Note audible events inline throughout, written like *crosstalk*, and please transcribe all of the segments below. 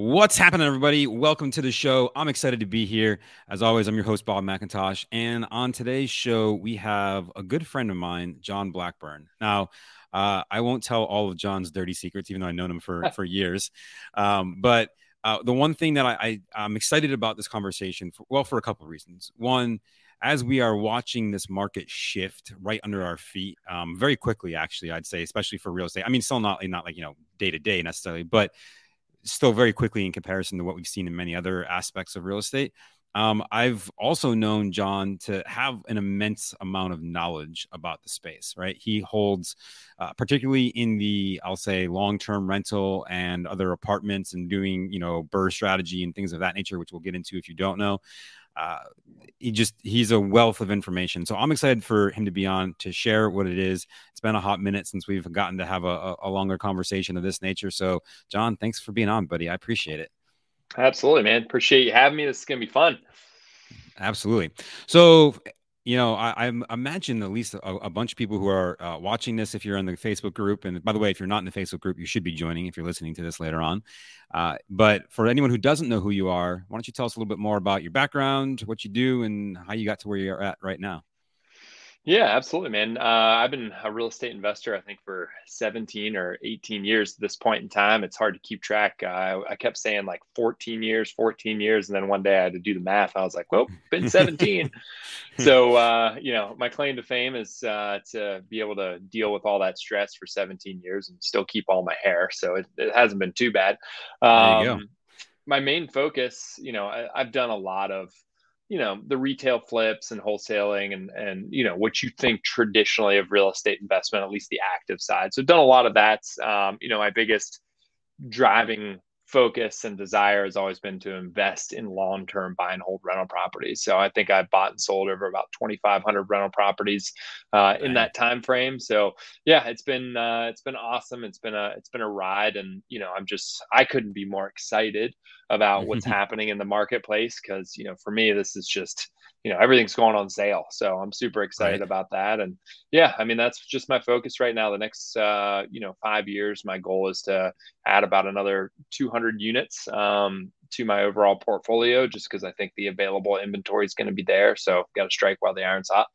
What's happening, everybody? Welcome to the show. I'm excited to be here. As always, I'm your host, Bob McIntosh. And on today's show, we have a good friend of mine, John Blackburn. Now, uh, I won't tell all of John's dirty secrets, even though I've known him for, *laughs* for years. Um, but uh, the one thing that I, I, am excited about this conversation, for, well, for a couple of reasons. One, as we are watching this market shift right under our feet, um, very quickly, actually, I'd say, especially for real estate. I mean, still not not like you know day to day necessarily, but still very quickly in comparison to what we've seen in many other aspects of real estate. Um, I've also known John to have an immense amount of knowledge about the space, right? He holds, uh, particularly in the, I'll say, long term rental and other apartments and doing, you know, BRRRR strategy and things of that nature, which we'll get into if you don't know uh, he just he's a wealth of information. So I'm excited for him to be on to share what it is. It's been a hot minute since we've gotten to have a, a longer conversation of this nature. So John, thanks for being on, buddy. I appreciate it. Absolutely, man. Appreciate you having me. This is gonna be fun. Absolutely. So you know, I, I, imagine at least a, a, bunch of people who are uh, watching this, if you're in the Facebook group, and by the way, if you're not in the Facebook group, you should be joining if you're listening to this later on. Uh, but for anyone who doesn't know who you are, why don't you tell us a little bit more about your background, what you do, and how you got to where you're at right now? Yeah, absolutely, man. Uh, I've been a real estate investor, I think, for 17 or 18 years at this point in time. It's hard to keep track. Uh, I kept saying like 14 years, 14 years. And then one day I had to do the math. I was like, well, been *laughs* 17. so, uh, you know, my claim to fame is uh, to be able to deal with all that stress for 17 years and still keep all my hair. So it, it hasn't been too bad. Um, my main focus, you know, I, I've done a lot of you know the retail flips and wholesaling and and you know what you think traditionally of real estate investment at least the active side so I've done a lot of that um, you know my biggest driving focus and desire has always been to invest in long-term buy and hold rental properties. So I think I bought and sold over about 2,500 rental properties uh, in that time frame. So yeah, it's been uh, it's been awesome. It's been a it's been a ride, and you know I'm just I couldn't be more excited about *laughs* what's happening in the marketplace because you know for me this is just you know everything's going on sale. So i'm super excited right. about that. And yeah i mean that's just my focus right now. The next uh, you know five years my goal is to add about another 200 units um, to my overall portfolio just because i think the available inventory is going to be there. So got to strike while the iron's hot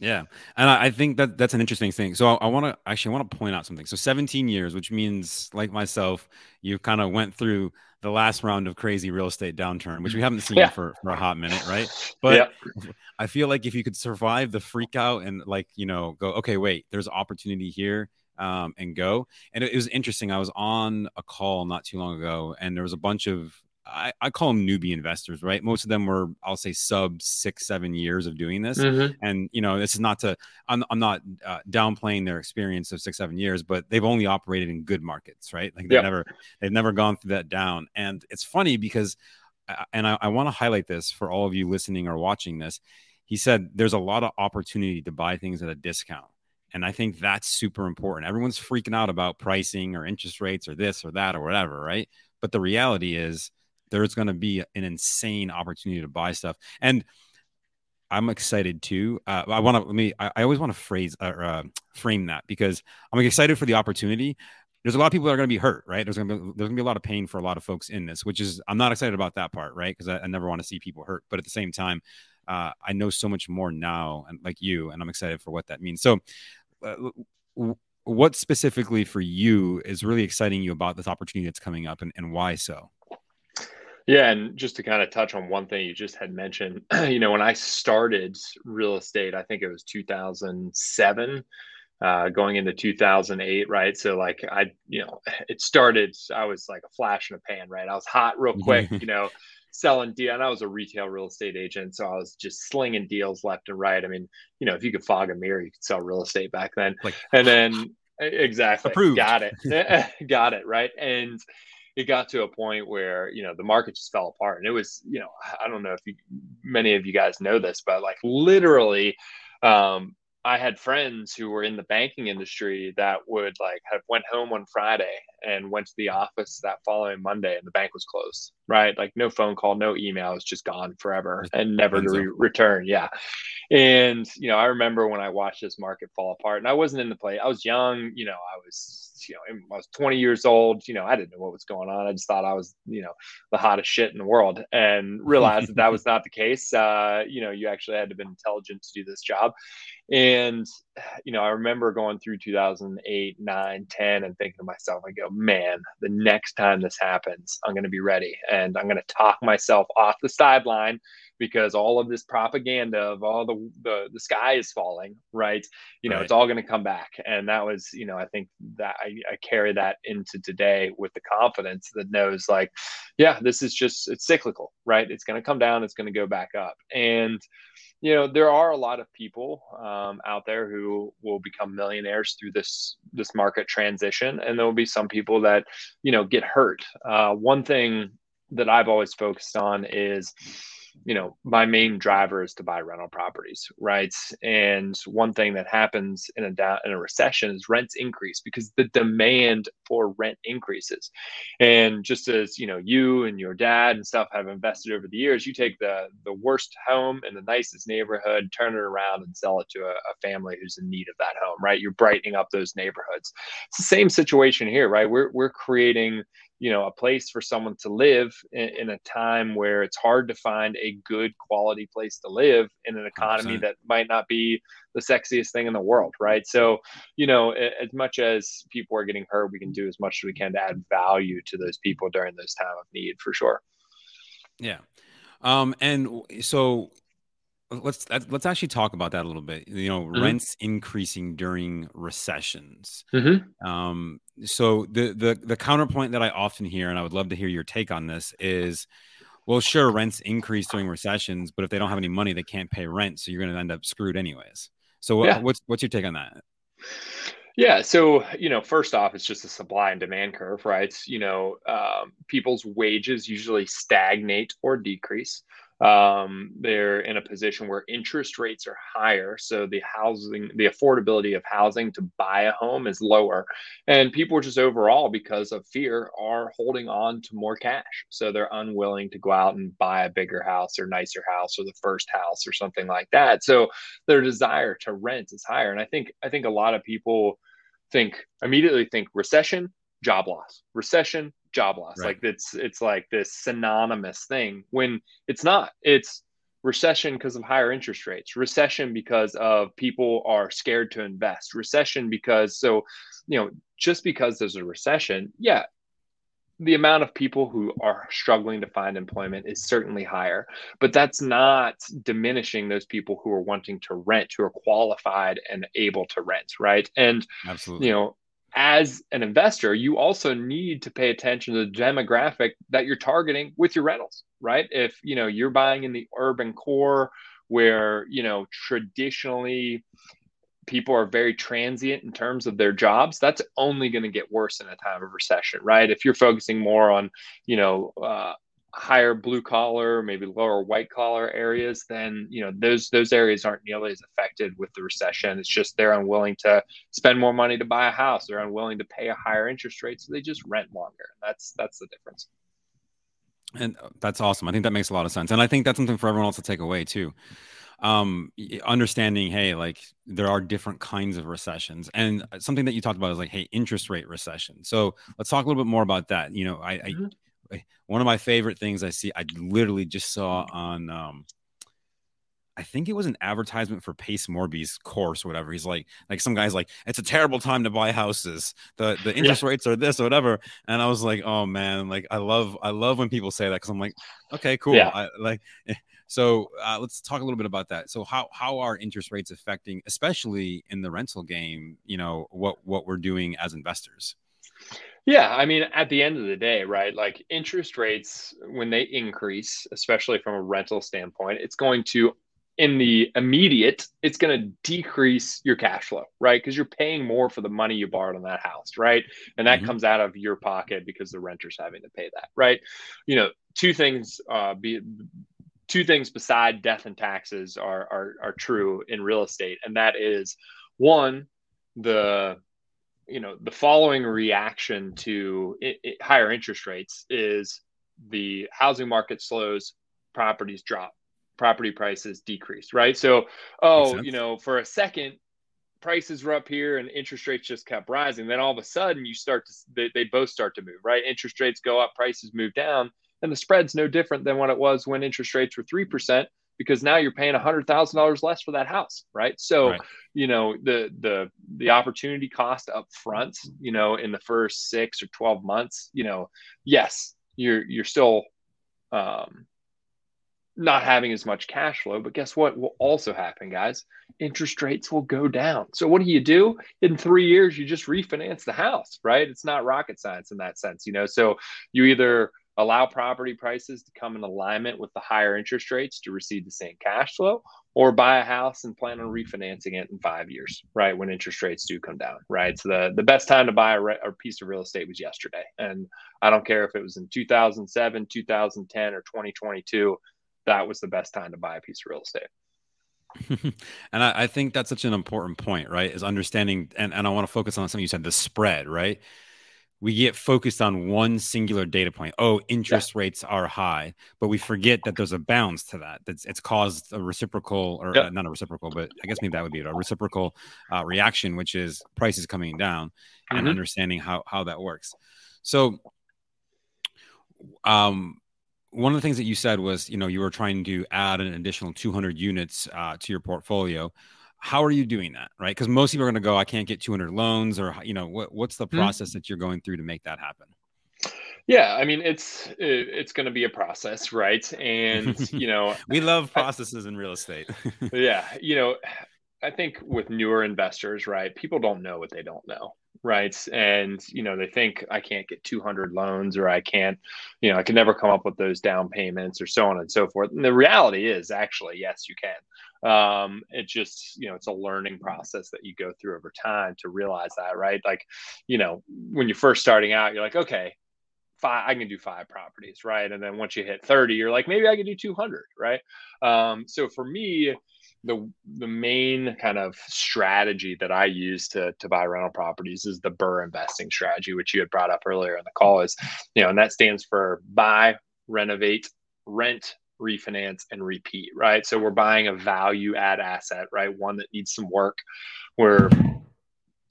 yeah, and I, think that that's an interesting thing. So I, I want to actually want to point out something. So 17 years, which means like myself, you kind of went through the last round of crazy real estate downturn, which we haven't seen yeah. for, for a hot minute, right? *laughs* But yeah. I feel like if you could survive the freak out and like, you know, go, okay, wait, there's opportunity here um, and go. And it, it was interesting. I was on a call not too long ago and there was a bunch of I, I, call them newbie investors, right? Most of them were, I'll say, sub six, seven years of doing this. Mm-hmm. And, you know, this is not to, I'm, I'm not uh, downplaying their experience of six, seven years, but they've only operated in good markets, right? Like they've yep. never, they've never gone through that down. And it's funny because, uh, and I, I want to highlight this for all of you listening or watching this. He said there's a lot of opportunity to buy things at a discount. And I think that's super important. Everyone's freaking out about pricing or interest rates or this or that or whatever, right? But the reality is, there's going to be an insane opportunity to buy stuff. And I'm excited too. Uh, I want to let me. I, I always want to phrase or uh, frame that because I'm excited for the opportunity. There's a lot of people that are going to be hurt, right? There's going to be there's going to be a lot of pain for a lot of folks in this, which is I'm not excited about that part, right? Because I, I, never want to see people hurt, but at the same time, uh, I know so much more now, and like you, and I'm excited for what that means. So, uh, what specifically for you is really exciting you about this opportunity that's coming up, and, and why so? Yeah, and just to kind of touch on one thing you just had mentioned, *clears throat* you know, when I started real estate, I think it was 2007, uh, going into 2008, right? So like I, you know, *laughs* it started. I was like a flash in a pan, right? I was hot real quick, *laughs* you know, selling deal, and I was a retail real estate agent, so I was just slinging deals left and right. I mean, you know, if you could fog a mirror, you could sell real estate back then. Like, and then exactly, approved. got it, *laughs* got it, right, and it got to a point where you know the market just fell apart and it was you know i don't know if you, many of you guys know this but like literally um, i had friends who were in the banking industry that would like have went home on friday and went to the office that following Monday and the bank was closed, right? Like no phone call, no email, it's just gone forever and never to re- return. Yeah. And, you know, I remember when I watched this market fall apart and I wasn't in the play. I was young, you know, I was, you know, I was 20 years old, you know, I didn't know what was going on. I just thought I was, you know, the hottest shit in the world and *laughs* realized that that was not the case. Uh, you know, you actually had to be intelligent to do this job. And, you know, I remember going through 2008, 9, 10 and thinking to myself, I go, man, the next time this happens, I'm going to be ready and I'm going to talk myself off the sideline because all of this propaganda of all the the, the sky is falling right? You know right. it's all going to come back. And that was you know i think that I, I carry that into today with the confidence that knows like yeah this is just it's cyclical right? It's going to come down it's going to go back up. And you know there are a lot of people um, out there who will become millionaires through this this market transition. And there will be some people that you know get hurt. Uh, one thing that i've always focused on is you know my main driver is to buy rental properties right? And one thing that happens in a down in a recession is rents increase because the demand for rent increases. And just as you know you and your dad and stuff have invested over the years you take the the worst home in the nicest neighborhood turn it around and sell it to a, a family who's in need of that home right? You're brightening up those neighborhoods. It's the same situation here right? We're, we're creating you know a place for someone to live in, in, a time where it's hard to find a good quality place to live in an economy 100%. that might not be the sexiest thing in the world right so you know as much as people are getting hurt we can do as much as we can to add value to those people during those time of need for sure yeah um and so let's let's actually talk about that a little bit you know mm-hmm. rents increasing during recessions mm-hmm. um so the the the counterpoint that i often hear and i would love to hear your take on this is well sure rents increase during recessions but if they don't have any money they can't pay rent so you're going to end up screwed anyways so yeah. what's what's your take on that yeah. So, you know, first off, it's just a supply and demand curve, right? You know, um, people's wages usually stagnate or decrease um, they're in a position where interest rates are higher so the housing the affordability of housing to buy a home is lower. And people just overall because of fear are holding on to more cash. So they're unwilling to go out and buy a bigger house or nicer house or the first house or something like that. So their desire to rent is higher. And i think i think a lot of people think immediately think recession job loss. Recession job loss. Right. Like it's it's like this synonymous thing when it's not. It's recession because of higher interest rates, recession because of people are scared to invest, recession because so you know just because there's a recession, yeah, the amount of people who are struggling to find employment is certainly higher, but that's not diminishing those people who are wanting to rent, who are qualified and able to rent, right? And absolutely, you know, as an investor, you also need to pay attention to the demographic that you're targeting with your rentals, right? If you know you're buying in the urban core where you know traditionally people are very transient in terms of their jobs that's only going to get worse in a time of recession right if you're focusing more on you know uh, higher blue collar, maybe lower white collar areas, then you know those those areas aren't nearly as affected with the recession. It's just they're unwilling to spend more money to buy a house. They're unwilling to pay a higher interest rate, so they just rent longer. That's that's the difference. And uh, that's awesome. I think that makes a lot of sense, and I think that's something for everyone else to take away too. Um, understanding, hey, like there are different kinds of recessions, and something that you talked about is like, hey, interest rate recession. So let's talk a little bit more about that. You know, I, mm-hmm. I one of my favorite things I see, I literally just saw on, um, I think it was an advertisement for Pace Morby's course or whatever. He's like, like some guy's like, it's a terrible time to buy houses. The the interest yeah. rates are this or whatever. And I was like, oh man, like I love I love when people say that because I'm like, okay, cool. Yeah. I, like, *laughs* so uh, let's talk a little bit about that. So how how are interest rates affecting, especially in the rental game? You know what what we're doing as investors. Yeah, I mean, at the end of the day, right? Like interest rates, when they increase, especially from a rental standpoint, it's going to, in the immediate, it's going to decrease your cash flow, right? Because you're paying more for the money you borrowed on that house, right? And that mm-hmm. comes out of your pocket because the renter's having to pay that, right? You know, two things, uh, be two things beside death and taxes are are, are true in real estate, and that is one, the you know, the following reaction to it, it, higher interest rates is the housing market slows, properties drop, property prices decrease, right? So, oh, you know, for a second, prices were up here and interest rates just kept rising. Then all of a sudden, you start to they, they both start to move, right? Interest rates go up, prices move down, and the spread's no different than what it was when interest rates were three percent because now you're paying $100,000 less for that house, right? So, right. you know, the the the opportunity cost up front, you know, in the first 6 or 12 months, you know, yes, you're you're still um not having as much cash flow, but guess what will also happen, guys? Interest rates will go down. So what do you do? In 3 years you just refinance the house, right? It's not rocket science in that sense, you know. So you either allow property prices to come in alignment with the higher interest rates to receive the same cash flow or buy a house and plan on refinancing it in five years right when interest rates do come down right? So the, the best time to buy a, re- a piece of real estate was yesterday. And i don't care if it was in 2007 2010 or 2022 that was the best time to buy a piece of real estate. *laughs* And I, I think that's such an important point right is understanding and, and i want to focus on something you said the spread right we get focused on one singular data point. Oh, interest yeah. rates are high, but we forget that there's a bounce to that. That's it's caused a reciprocal, or uh, not a reciprocal, but I guess maybe that would be it, a reciprocal uh, reaction, which is prices coming down mm-hmm. and understanding how how that works. So, um, one of the things that you said was, you know, you were trying to add an additional 200 units uh, to your portfolio how are you doing that right? Because most people are going to go i can't get 200 loans or you know what, what's the hmm. process mm-hmm. that you're going through to make that happen? Yeah i mean it's it's going to be a process right? And *laughs* you know we love processes I, in real estate. *laughs* Yeah you know i think with newer investors right people don't know what they don't know right? And you know they think i can't get 200 loans or i can't you know i can never come up with those down payments or so on and so forth. And the reality is actually yes you can um, it just you know it's a learning process that you go through over time to realize that right like you know when you're first starting out you're like okay five i can do five properties right and then once you hit 30 you're like maybe i can do 200 right um, so for me the the main kind of strategy that I use to to buy rental properties is the BRRRR investing strategy, which you had brought up earlier in the call. Is you know, and that stands for buy, renovate, rent, refinance, and repeat. Right. So we're buying a value add asset, right? One that needs some work. We're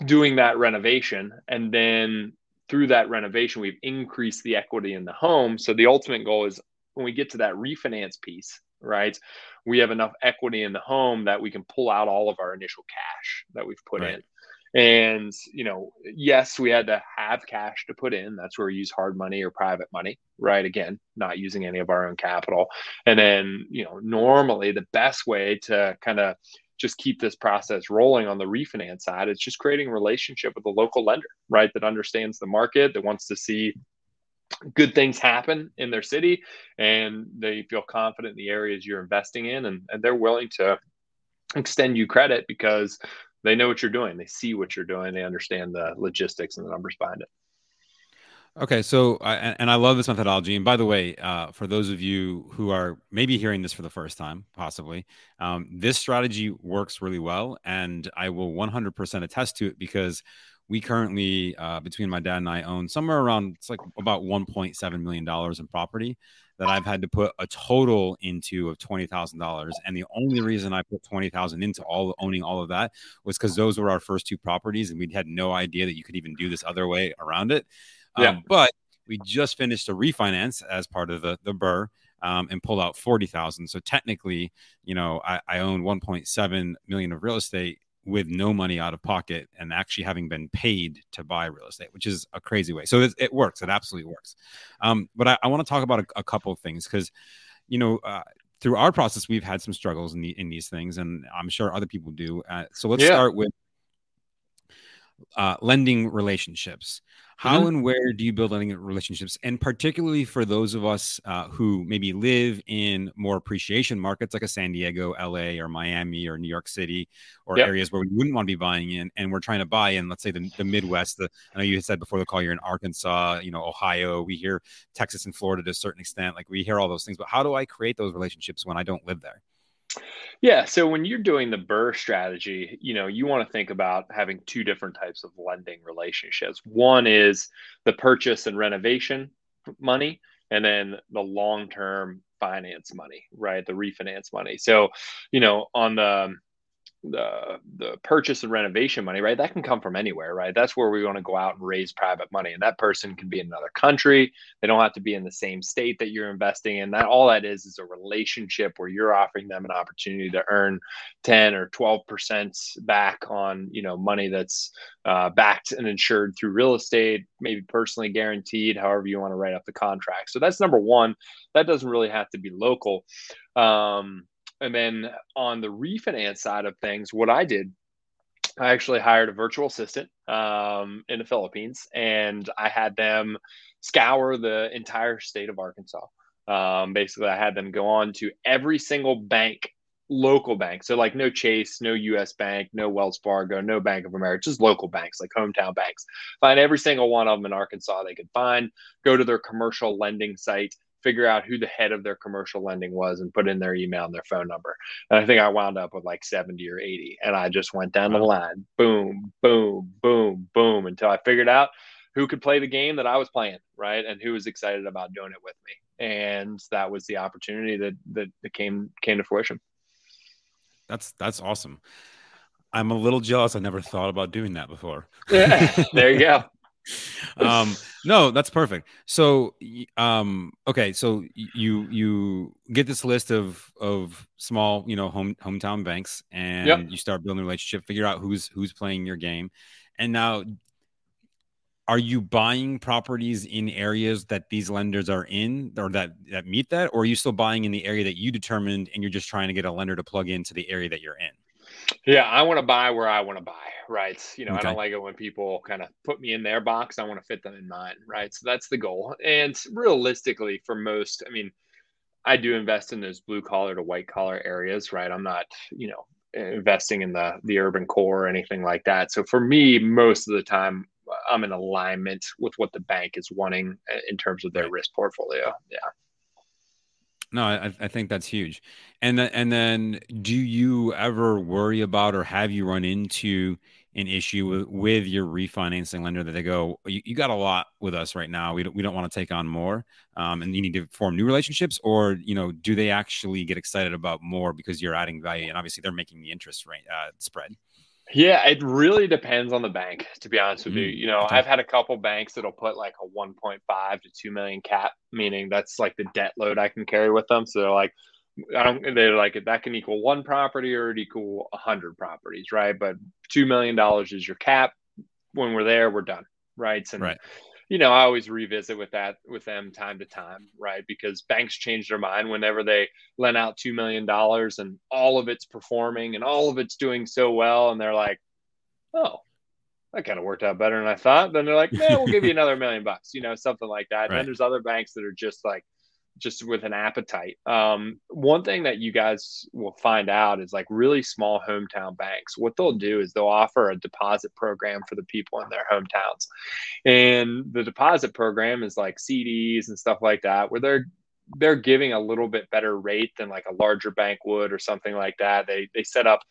doing that renovation, and then through that renovation, we've increased the equity in the home. So the ultimate goal is when we get to that refinance piece, right? We have enough equity in the home that we can pull out all of our initial cash that we've put right. in. And, you know, yes, we had to have cash to put in. That's where we use hard money or private money, right? Again, not using any of our own capital. And then, you know, normally the best way to kind of just keep this process rolling on the refinance side is just creating a relationship with a local lender, right? That understands the market, that wants to see good things happen in their city and they feel confident in the areas you're investing in and, and they're willing to extend you credit because they know what you're doing. They see what you're doing. They understand the logistics and the numbers behind it. Okay so and i love this methodology. And by the way uh, for those of you who are maybe hearing this for the first time possibly um, this strategy works really well. And i will 100% attest to it because we currently uh, between my dad and i own somewhere around it's like about 1.7 million dollars in property that i've had to put a total into of $20000 and the only reason i put 20000 into all owning all of that was because those were our first two properties and we had no idea that you could even do this other way around it yeah. Um, but we just finished a refinance as part of the the BRRRR um, and pulled out 40,000. So technically, you know, I, I own 1.7 million of real estate with no money out of pocket and actually having been paid to buy real estate, which is a crazy way. So it, it works. It absolutely works. Um, but I, I want to talk about a, a couple of things because, you know, uh, through our process, we've had some struggles in the in these things, and I'm sure other people do. Uh, so let's yeah. start with uh, lending relationships. How mm-hmm. and where do you build lending relationships? And particularly for those of us uh, who maybe live in more appreciation markets like a San Diego, LA, or Miami, or New York City, or yep. areas where we wouldn't want to be buying in, and we're trying to buy in, let's say the, the Midwest. The, I know you said before the call you're in Arkansas, you know, Ohio. We hear Texas and Florida to a certain extent. Like we hear all those things, but how do I create those relationships when I don't live there? Yeah. So when you're doing the BRRRR strategy, you know, you want to think about having two different types of lending relationships. One is the purchase and renovation money, and then the long term finance money, right? The refinance money. So, you know, on the the the purchase and renovation money, right? That can come from anywhere, right? That's where we want to go out and raise private money, and that person can be in another country. They don't have to be in the same state that you're investing in. That all that is is a relationship where you're offering them an opportunity to earn ten or twelve percent back on you know money that's uh, backed and insured through real estate, maybe personally guaranteed, however you want to write up the contract. So that's number one. That doesn't really have to be local. Um, and then on the refinance side of things, what I did, I actually hired a virtual assistant um, in the Philippines, and I had them scour the entire state of Arkansas. Um, basically, I had them go on to every single bank, local bank. So, like, no Chase, no US Bank, no Wells Fargo, no Bank of America, just local banks, like hometown banks. Find every single one of them in Arkansas they could find, go to their commercial lending site, figure out who the head of their commercial lending was and put in their email and their phone number. And I think I wound up with like 70 or 80. And I just went down the line, boom, boom, boom, boom, until I figured out who could play the game that I was playing, right? And who was excited about doing it with me. And that was the opportunity that that, that came came to fruition. That's that's awesome. I'm a little jealous. I never thought about doing that before. Yeah, *laughs* there you go. *laughs* um, no, that's perfect. So, um, okay, so you you get this list of of small, you know, home hometown banks, and yep. you start building a relationship, figure out who's who's playing your game, and now. Are you buying properties in areas that these lenders are in or that, that meet that? Or are you still buying in the area that you determined and you're just trying to get a lender to plug into the area that you're in? Yeah, I want to buy where I want to buy, right? You know, okay. I don't like it when people kind of put me in their box. I want to fit them in mine, right? So that's the goal. And realistically, for most, I mean, I do invest in those blue collar to white collar areas, right? I'm not, you know, investing in the the urban core or anything like that. So for me, most of the time, I'm in alignment with what the bank is wanting uh, in terms of their risk portfolio. Yeah. No, I, I think that's huge. And and then, do you ever worry about or have you run into an issue with, with your refinancing lender that they go, you, you got a lot with us right now. We don't, we don't want to take on more, um, and you need to form new relationships, or you know, do they actually get excited about more because you're adding value and obviously they're making the interest rate uh, spread? Yeah, it really depends on the bank, to be honest with mm-hmm. you. You know. I've had a couple banks that'll put like a 1.5 to 2 million cap, meaning that's like the debt load I can carry with them. So they're like, I don't, they're like, that can equal one property or it equal 100 properties, right? But $2 million is your cap. When we're there, we're done, right? And right you know, I always revisit with that with them time to time, right? Because banks change their mind whenever they lend out two million dollars and all of it's performing and all of it's doing so well, and they're like, "Oh, that kind of worked out better than I thought." Then they're like, "Man, we'll give you *laughs* another million bucks," you know, something like that. Right. And then there's other banks that are just like, just with an appetite. Um, one thing that you guys will find out is like really small hometown banks. What they'll do is they'll offer a deposit program for the people in their hometowns, and the deposit program is like CDs and stuff like that, where they're they're giving a little bit better rate than like a larger bank would or something like that. They they set up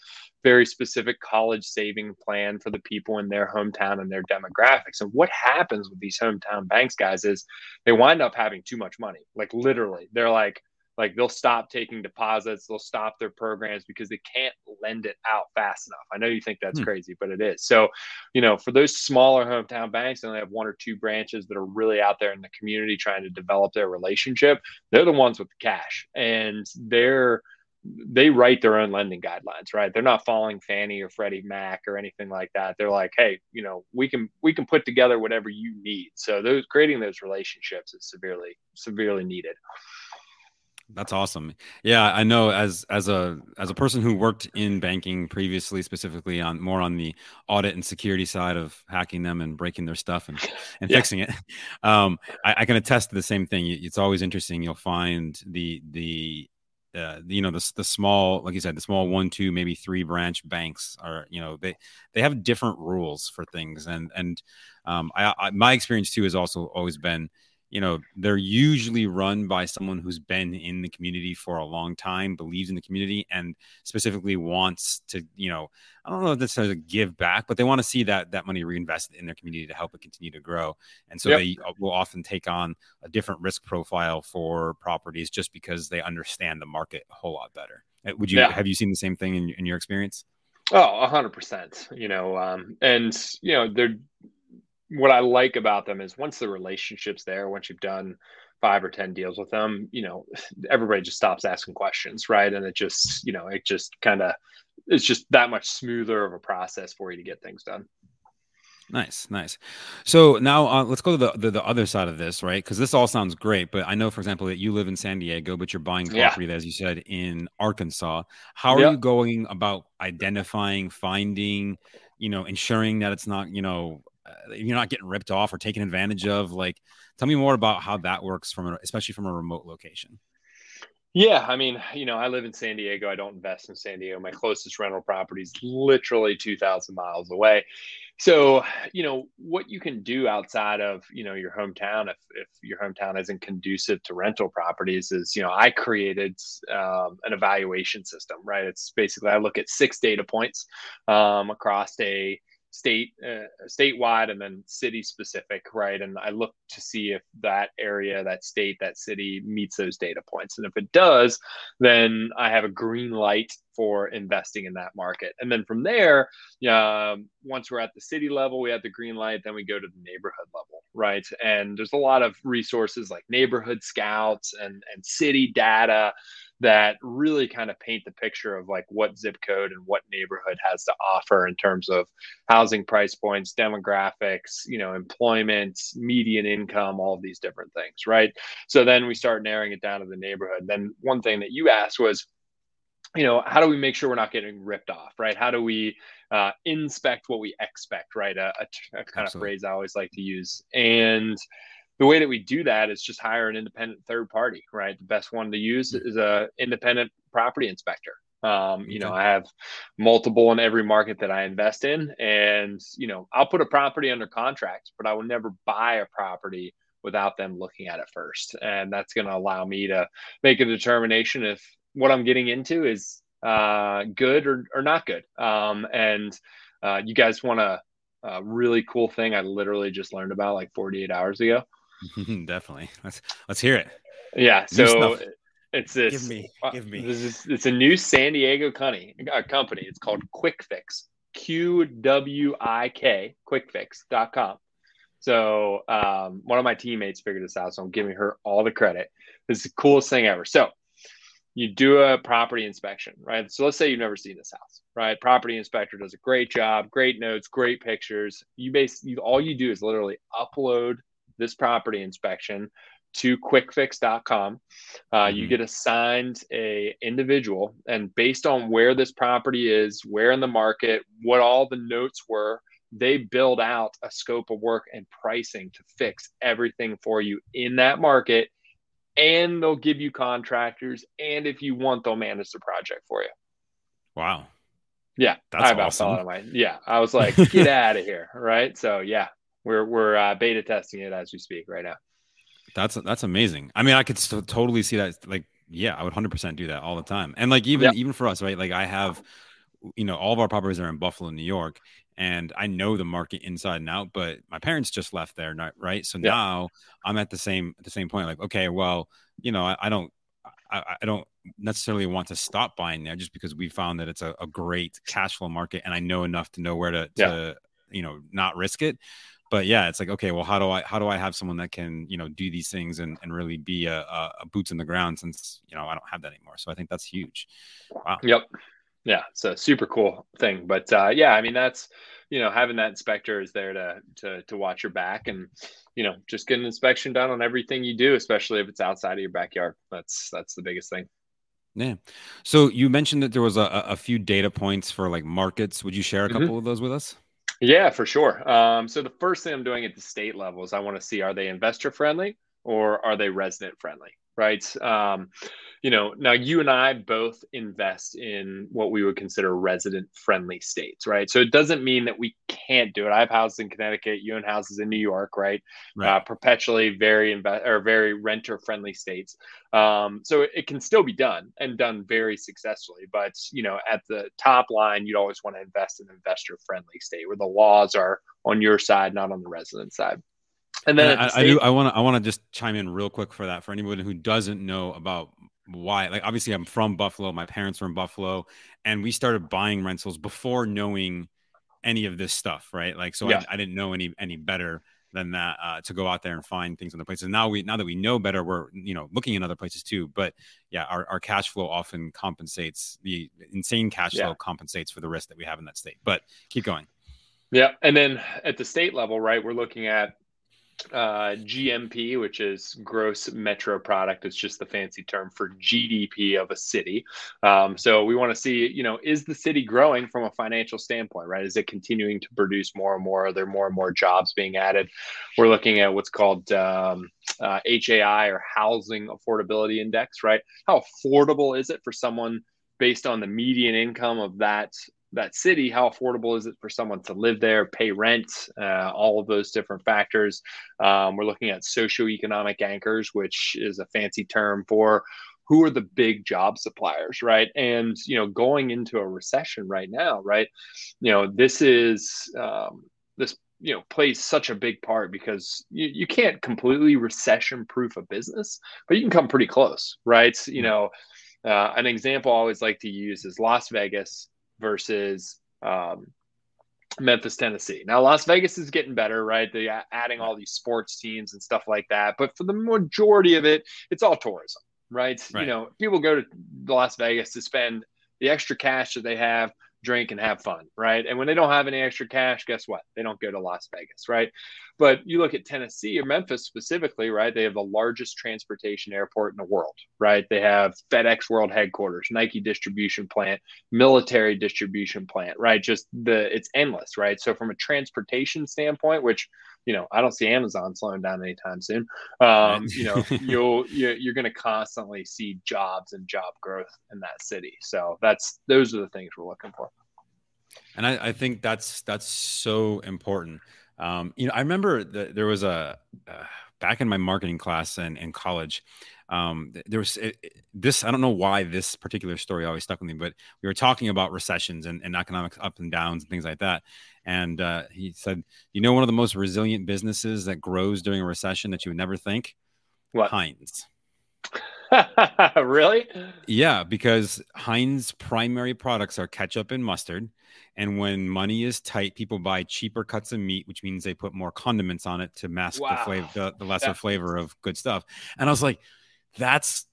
very specific college saving plan for the people in their hometown and their demographics. And what happens with these hometown banks guys is they wind up having too much money. Like literally, they're like like they'll stop taking deposits they'll stop their programs because they can't lend it out fast enough i know you think that's hmm. crazy but it is so you know for those smaller hometown banks they only have one or two branches that are really out there in the community trying to develop their relationship they're the ones with the cash and they're they write their own lending guidelines, right? They're not following Fannie or Freddie Mac or anything like that. They're like, hey, you know, we can we can put together whatever you need. So those creating those relationships is severely severely needed. That's awesome. Yeah, I know as as a as a person who worked in banking previously, specifically on more on the audit and security side of hacking them and breaking their stuff and *laughs* and yeah. fixing it. *laughs* Um, I, I, can attest to the same thing. It's always interesting. You'll find the the uh, you know the the small like you said the small one two maybe three branch banks are you know they they have different rules for things and and um, I, I my experience too has also always been you know they're usually run by someone who's been in the community for a long time believes in the community and specifically wants to you know i don't know if this says give back but they want to see that that money reinvested in their community to help it continue to grow and so yep. they uh, will often take on a different risk profile for properties just because they understand the market a whole lot better uh, would you yeah. have you seen the same thing in, in your experience oh 100% you know um, and you know they're what I like about them is once the relationship's there, once you've done five or 10 deals with them, you know, *sighs* everybody just stops asking questions, right? And it just, you know, it just kind of, it's just that much smoother of a process for you to get things done. Nice, nice. So now uh, let's go to the, the, the other side of this, right? Because this all sounds great, but I know, for example, that you live in San Diego, but you're buying property, yeah. as you said, in Arkansas. How are yep. you going about identifying, finding, you know, ensuring that it's not, you know, you're not getting ripped off or taken advantage of like tell me more about how that works from a, especially from a remote location. Yeah i mean you know i live in san diego. I don't invest in san diego. My closest rental property is literally 2000 miles away. So you know what you can do outside of you know your hometown if, if your hometown isn't conducive to rental properties is you know i created um, an evaluation system right? It's basically i look at six data points um, across a state uh, statewide and then city specific right? And i look to see if that area that state that city meets those data points. And if it does then i have a green light for investing in that market. And then from there um, once we're at the city level we have the green light then we go to the neighborhood level right? And there's a lot of resources like neighborhood scouts and and city data that really kind of paint the picture of like what zip code and what neighborhood has to offer in terms of housing price points, demographics, you know, employment, median income, all of these different things, right? So then we start narrowing it down to the neighborhood. Then one thing that you asked was, you know, how do we make sure we're not getting ripped off, right? How do we uh, inspect what we expect, right? A, a, a kind Absolutely. of phrase I always like to use. And the way that we do that is just hire an independent third party, right? The best one to use mm-hmm. is a independent property inspector. Um, you know, I have multiple in every market that I invest in, and you know, I'll put a property under contract, but I will never buy a property without them looking at it first, and that's going to allow me to make a determination if what I'm getting into is uh, good or, or not good. Um, and uh, you guys want a, a really cool thing I literally just learned about like 48 hours ago. *laughs* Definitely. Let's let's hear it. Yeah. So it's this. Give me. Uh, give me. This is, it's a new San Diego company. Uh, company. It's called Qwik Fix. Q W I K. QwikFix.com. So um, one of my teammates figured this out. So I'm giving her all the credit. This is the coolest thing ever. So you do a property inspection, right? So let's say you've never seen this house, right? Property inspector does a great job, great notes, great pictures. You basically all you do is literally upload this property inspection to qwikfix.com uh, mm-hmm. you get assigned a individual and based on where this property is where in the market what all the notes were they build out a scope of work and pricing to fix everything for you in that market and they'll give you contractors and if you want they'll manage the project for you. Wow. Yeah that's I awesome. my, yeah i was like *laughs* get out of here right? So yeah we're we're uh, beta testing it as we speak right now. That's that's amazing. I mean, I could totally see that. Like, yeah, I would hundred percent do that all the time. And like even even for us, right? Like I have, you know, all of our properties are in Buffalo, New York, and I know the market inside and out. But my parents just left there, not right. So now I'm at the same at the same point. Like, okay, well, you know, I, I don't I, I, don't necessarily want to stop buying there just because we found that it's a, a great cash flow market and I know enough to know where to, yeah. to you know not risk it but yeah, it's like okay, well, how do I how do I have someone that can you know do these things and, and really be a, a, a boots in the ground since you know I don't have that anymore. So I think that's huge. Wow. Yep. Yeah, it's a super cool thing. But uh, yeah, I mean that's you know having that inspector is there to to to watch your back and you know just get an inspection done on everything you do, especially if it's outside of your backyard. That's that's the biggest thing. Yeah. So you mentioned that there was a, a few data points for like markets. Would you share a mm-hmm. couple mm-hmm. of those with us? Yeah, for sure. Um, so the first thing I'm doing at the state level is I want to see are they investor friendly or are they resident friendly, right? Um, you know, now you and I both invest in what we would consider resident friendly states, right? So it doesn't mean that we can't do it. I have houses in Connecticut, you own houses in New York, right? right. Uh, perpetually very invest or very renter friendly states. Um, so it, it can still be done and done very successfully. But you know, at the top line, you'd always want to invest in an investor friendly state where the laws are on your side, not on the resident side. And then I, state- I, do. I want to. I want to just chime in real quick for that for anyone who doesn't know about why like obviously i'm from buffalo my parents are in buffalo and we started buying rentals before knowing any of this stuff right like so yeah. I, I, didn't know any any better than that uh, to go out there and find things in the places now we now that we know better we're you know looking in other places too but yeah our, our cash flow often compensates the insane cash yeah. flow compensates for the risk that we have in that state but keep going yeah and then at the state level right we're looking at uh, GMP, which is gross metro product. It's just the fancy term for GDP of a city. Um, so we want to see, you know, is the city growing from a financial standpoint, right? Is it continuing to produce more and more? Are there more and more jobs being added? We're looking at what's called um, uh, HAI or Housing Affordability Index, right? How affordable is it for someone based on the median income of that that city how affordable is it for someone to live there pay rent uh, all of those different factors. Um, we're looking at socioeconomic anchors which is a fancy term for who are the big job suppliers right? And you know going into a recession right now right? You know this is um, this you know plays such a big part because you, you can't completely recession proof a business but you can come pretty close right? You know uh, an example i always like to use is las vegas versus um, Memphis, Tennessee. Now, Las Vegas is getting better, right? They're adding all these sports teams and stuff like that. But for the majority of it, it's all tourism, right? right? You know, people go to Las Vegas to spend the extra cash that they have drink and have fun, right? And when they don't have any extra cash, guess what? They don't go to Las Vegas, right? But you look at Tennessee or Memphis specifically, right? They have the largest transportation airport in the world, right? They have FedEx World Headquarters, Nike distribution plant, military distribution plant, right? Just the it's endless, right? So from a transportation standpoint, which you know, I don't see Amazon slowing down anytime soon. Um, you know, *laughs* you'll you're going to constantly see jobs and job growth in that city. So that's those are the things we're looking for. And I, I think that's that's so important. Um, you know, I remember that there was a uh, back in my marketing class and in college. Um, there was it, this. I don't know why this particular story always stuck with me, but we were talking about recessions and, and economic up and downs and things like that. And uh, he said, "You know, one of the most resilient businesses that grows during a recession that you would never think, what Heinz." *laughs* really? Yeah, because Heinz primary products are ketchup and mustard. And when money is tight, people buy cheaper cuts of meat, which means they put more condiments on it to mask wow. the flavor, the, the lesser flavor of good stuff. And I was like, that's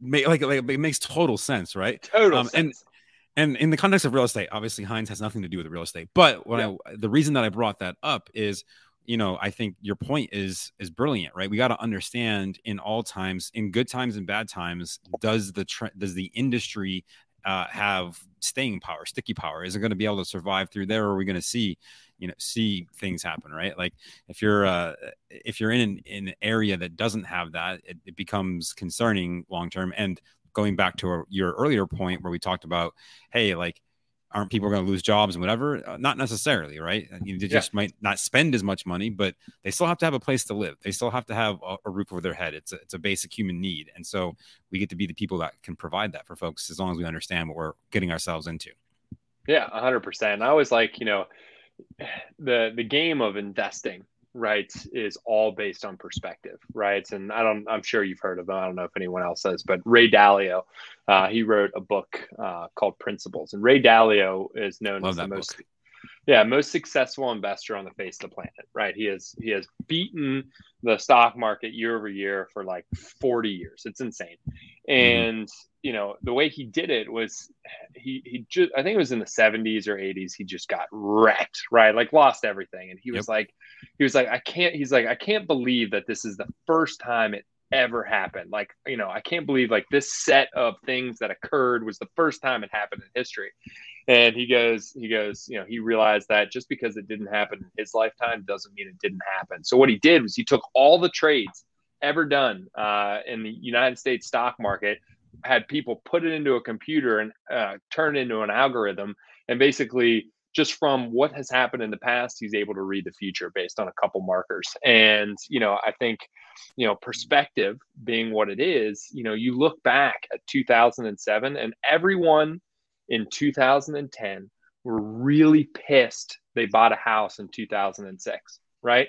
like, like it makes total sense, right? Total um, sense. And and in the context of real estate, obviously Heinz has nothing to do with real estate. But when yeah. I, the reason that I brought that up is, you know, I think your point is is brilliant, right? We got to understand in all times, in good times and bad times, does the does the industry uh, have staying power, sticky power? Is it going to be able to survive through there? Or are we going to see, you know, see things happen, right? Like if you're uh, if you're in an, in an area that doesn't have that, it, it becomes concerning long term. And going back to a, your earlier point where we talked about, hey, like, aren't people going to lose jobs and whatever? Uh, not necessarily, right? You yeah. just might not spend as much money, but they still have to have a place to live. They still have to have a, a roof over their head. It's a, it's a basic human need, and so we get to be the people that can provide that for folks as long as we understand what we're getting ourselves into. Yeah, hundred percent. I always like you know *sighs* the the game of investing right is all based on perspective right and i don't i'm sure you've heard of him i don't know if anyone else has but ray dalio uh, he wrote a book uh, called principles. And ray dalio is known Love as the most book. yeah most successful investor on the face of the planet right? He has he has beaten the stock market year over year for like 40 years. It's insane. Mm-hmm. and you know the way he did it was he he just I think it was in the 70s or 80s he just got wrecked right? Like lost everything. And he was like he was like I can't he's like I can't believe that this is the first time it ever happened. Like you know I can't believe like this set of things that occurred was the first time it happened in history. And he goes he goes you know he realized that just because it didn't happen in his lifetime doesn't mean it didn't happen. So what he did was he took all the trades ever done uh, in the United States stock market. Had people put it into a computer and uh, turn it into an algorithm, and basically just from what has happened in the past, he's able to read the future based on a couple markers. And, you know, I think, you know, perspective being what it is, you know, you look back at 2007 and everyone in 2010 were really pissed they bought a house in 2006, right?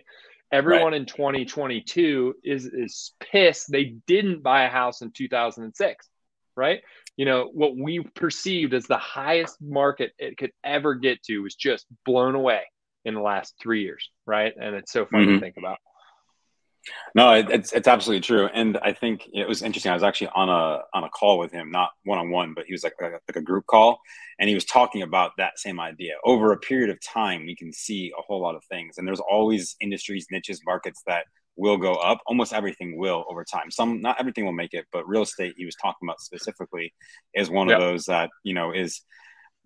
Everyone right. in 2022 is is pissed they didn't buy a house in 2006, right? you know what we perceived as the highest market it could ever get to was just blown away in the last three years right? And it's so funny mm-hmm. to think about. No it's it's absolutely true. And i think it was interesting i was actually on a on a call with him not one-on-one but he was like like a, like a group call. And he was talking about that same idea. Over a period of time we can see a whole lot of things. And there's always industries niches markets that will go up. Almost everything will over time. Some, not everything will make it, but real estate he was talking about specifically is one yep. of those that you know is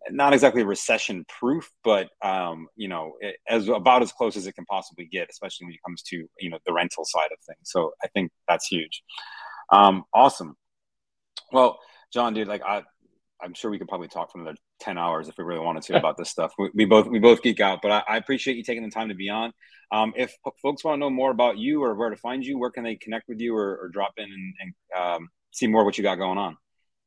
not exactly recession proof, but um, you know, it, as about as close as it can possibly get, especially when it comes to you know the rental side of things. So I think that's huge. Um, awesome. Well, John, dude, like I, I'm sure we could probably talk for another 10 hours if we really wanted to about this stuff. We, we both we both geek out, but I, I, appreciate you taking the time to be on. Um, if folks want to know more about you or where to find you, where can they connect with you or, or drop in and, and um, see more what you got going on?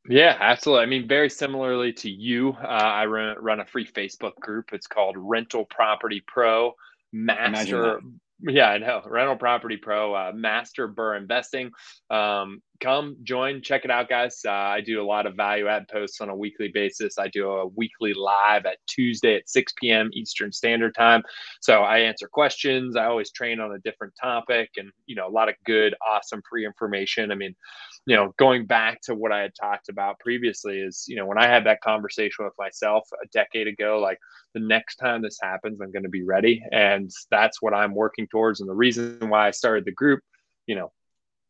Yeah, absolutely. I mean, very similarly to you, uh, I run, run a free Facebook group. It's called Rental Property Pro Master yeah, I know. Rental Property Pro, uh, Master BRRRR Investing. Um, come join, check it out, guys. Uh, I do a lot of value add posts on a weekly basis. I do a weekly live at Tuesday at 6 p.m. Eastern Standard Time. So I answer questions. I always train on a different topic and, you know, a lot of good, awesome free information. I mean, you know, going back to what I had talked about previously is, you know, when I had that conversation with myself a decade ago, like the next time this happens, I'm going to be ready. And that's what I'm working towards. And the reason why I started the group, you know,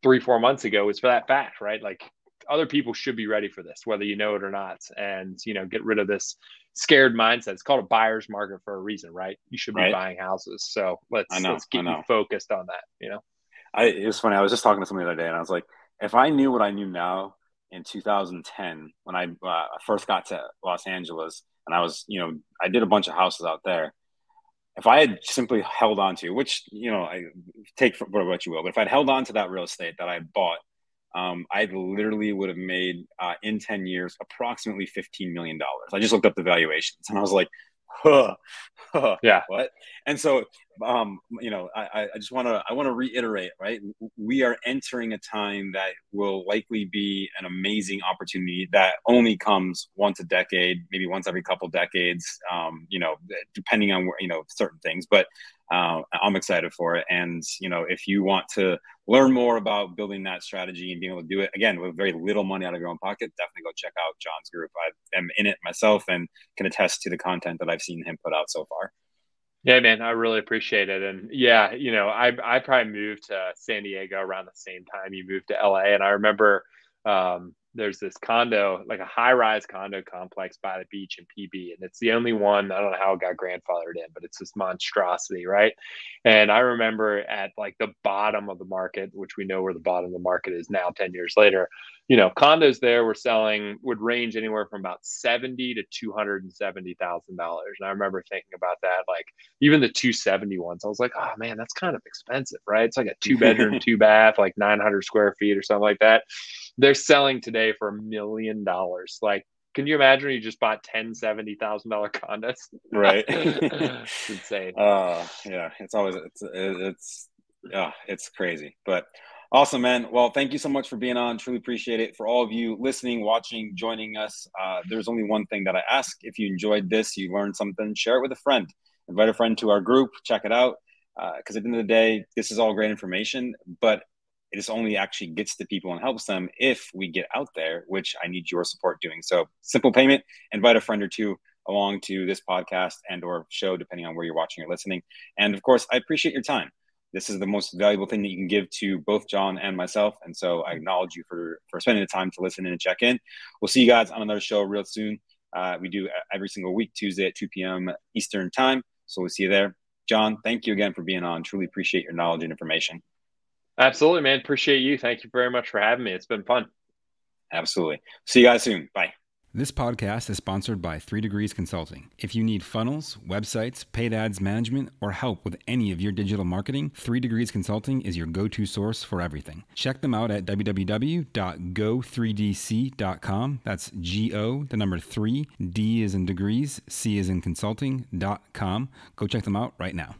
three, four months ago was for that fact, right? Like other people should be ready for this, whether you know it or not. And, you know, get rid of this scared mindset. It's called a buyer's market for a reason, right? You should be right. buying houses. So let's, know, let's get you focused on that, you know? I, it was funny. I was just talking to somebody the other day and I was like, if I knew what I knew now in 2010 when I uh, first got to Los Angeles and I was, you know, I did a bunch of houses out there. If I had simply held on to, which you know, I take for what you will, but if I'd held on to that real estate that I bought, um, I literally would have made uh, in 10 years approximately $15 million. I just looked up the valuations and I was like, huh, *laughs* huh, yeah, what? And so um, you know, I, I just want to I want to reiterate, right? We are entering a time that will likely be an amazing opportunity that only comes once a decade, maybe once every couple decades, um, you know, depending on you know certain things. But uh, I'm excited for it, and you know, if you want to learn more about building that strategy and being able to do it again with very little money out of your own pocket, definitely go check out John's group. I am in it myself and can attest to the content that I've seen him put out so far. Yeah, man, I really appreciate it. And yeah, you know, I I probably moved to San Diego around the same time you moved to LA. And I remember um, there's this condo, like a high rise condo complex by the beach in PB. And it's the only one, I don't know how it got grandfathered in, but it's this monstrosity, right? And I remember at like the bottom of the market, which we know where the bottom of the market is now 10 years later, you know, condos there were selling would range anywhere from about 70 to $270,000. And I remember thinking about that, like even the 270 ones, I was like, oh man, that's kind of expensive, right? It's like a two bedroom, *laughs* two bath, like 900 square feet or something like that they're selling today for a million dollars. Like, can you imagine you just bought 10 70 thousand dollar condos? Right. *laughs* *laughs* it's insane. Uh yeah, it's always it's it's yeah, it's crazy. But awesome, man. Well, thank you so much for being on. Truly appreciate it. For all of you listening, watching, joining us, uh, there's only one thing that I ask. If you enjoyed this, you learned something, share it with a friend. Invite a friend to our group, check it out. Because uh, at the end of the day, this is all great information, but it only actually gets to people and helps them if we get out there, which I need your support doing. So simple payment, invite a friend or two along to this podcast and or show, depending on where you're watching or listening. And of course, I appreciate your time. This is the most valuable thing that you can give to both John and myself. And so I acknowledge you for, for spending the time to listen and check in. We'll see you guys on another show real soon. Uh, we do every single week, Tuesday at 2 p.m. Eastern time. So we'll see you there. John, thank you again for being on. Truly appreciate your knowledge and information. Absolutely, man. Appreciate you. Thank you very much for having me. It's been fun. Absolutely. See you guys soon. Bye. This podcast is sponsored by 3 Degrees Consulting. If you need funnels, websites, paid ads management, or help with any of your digital marketing, 3 Degrees Consulting is your go to source for everything. Check them out at www.go3dc.com. That's G O, the number 3, D is in degrees, C is in consulting.com. Go check them out right now.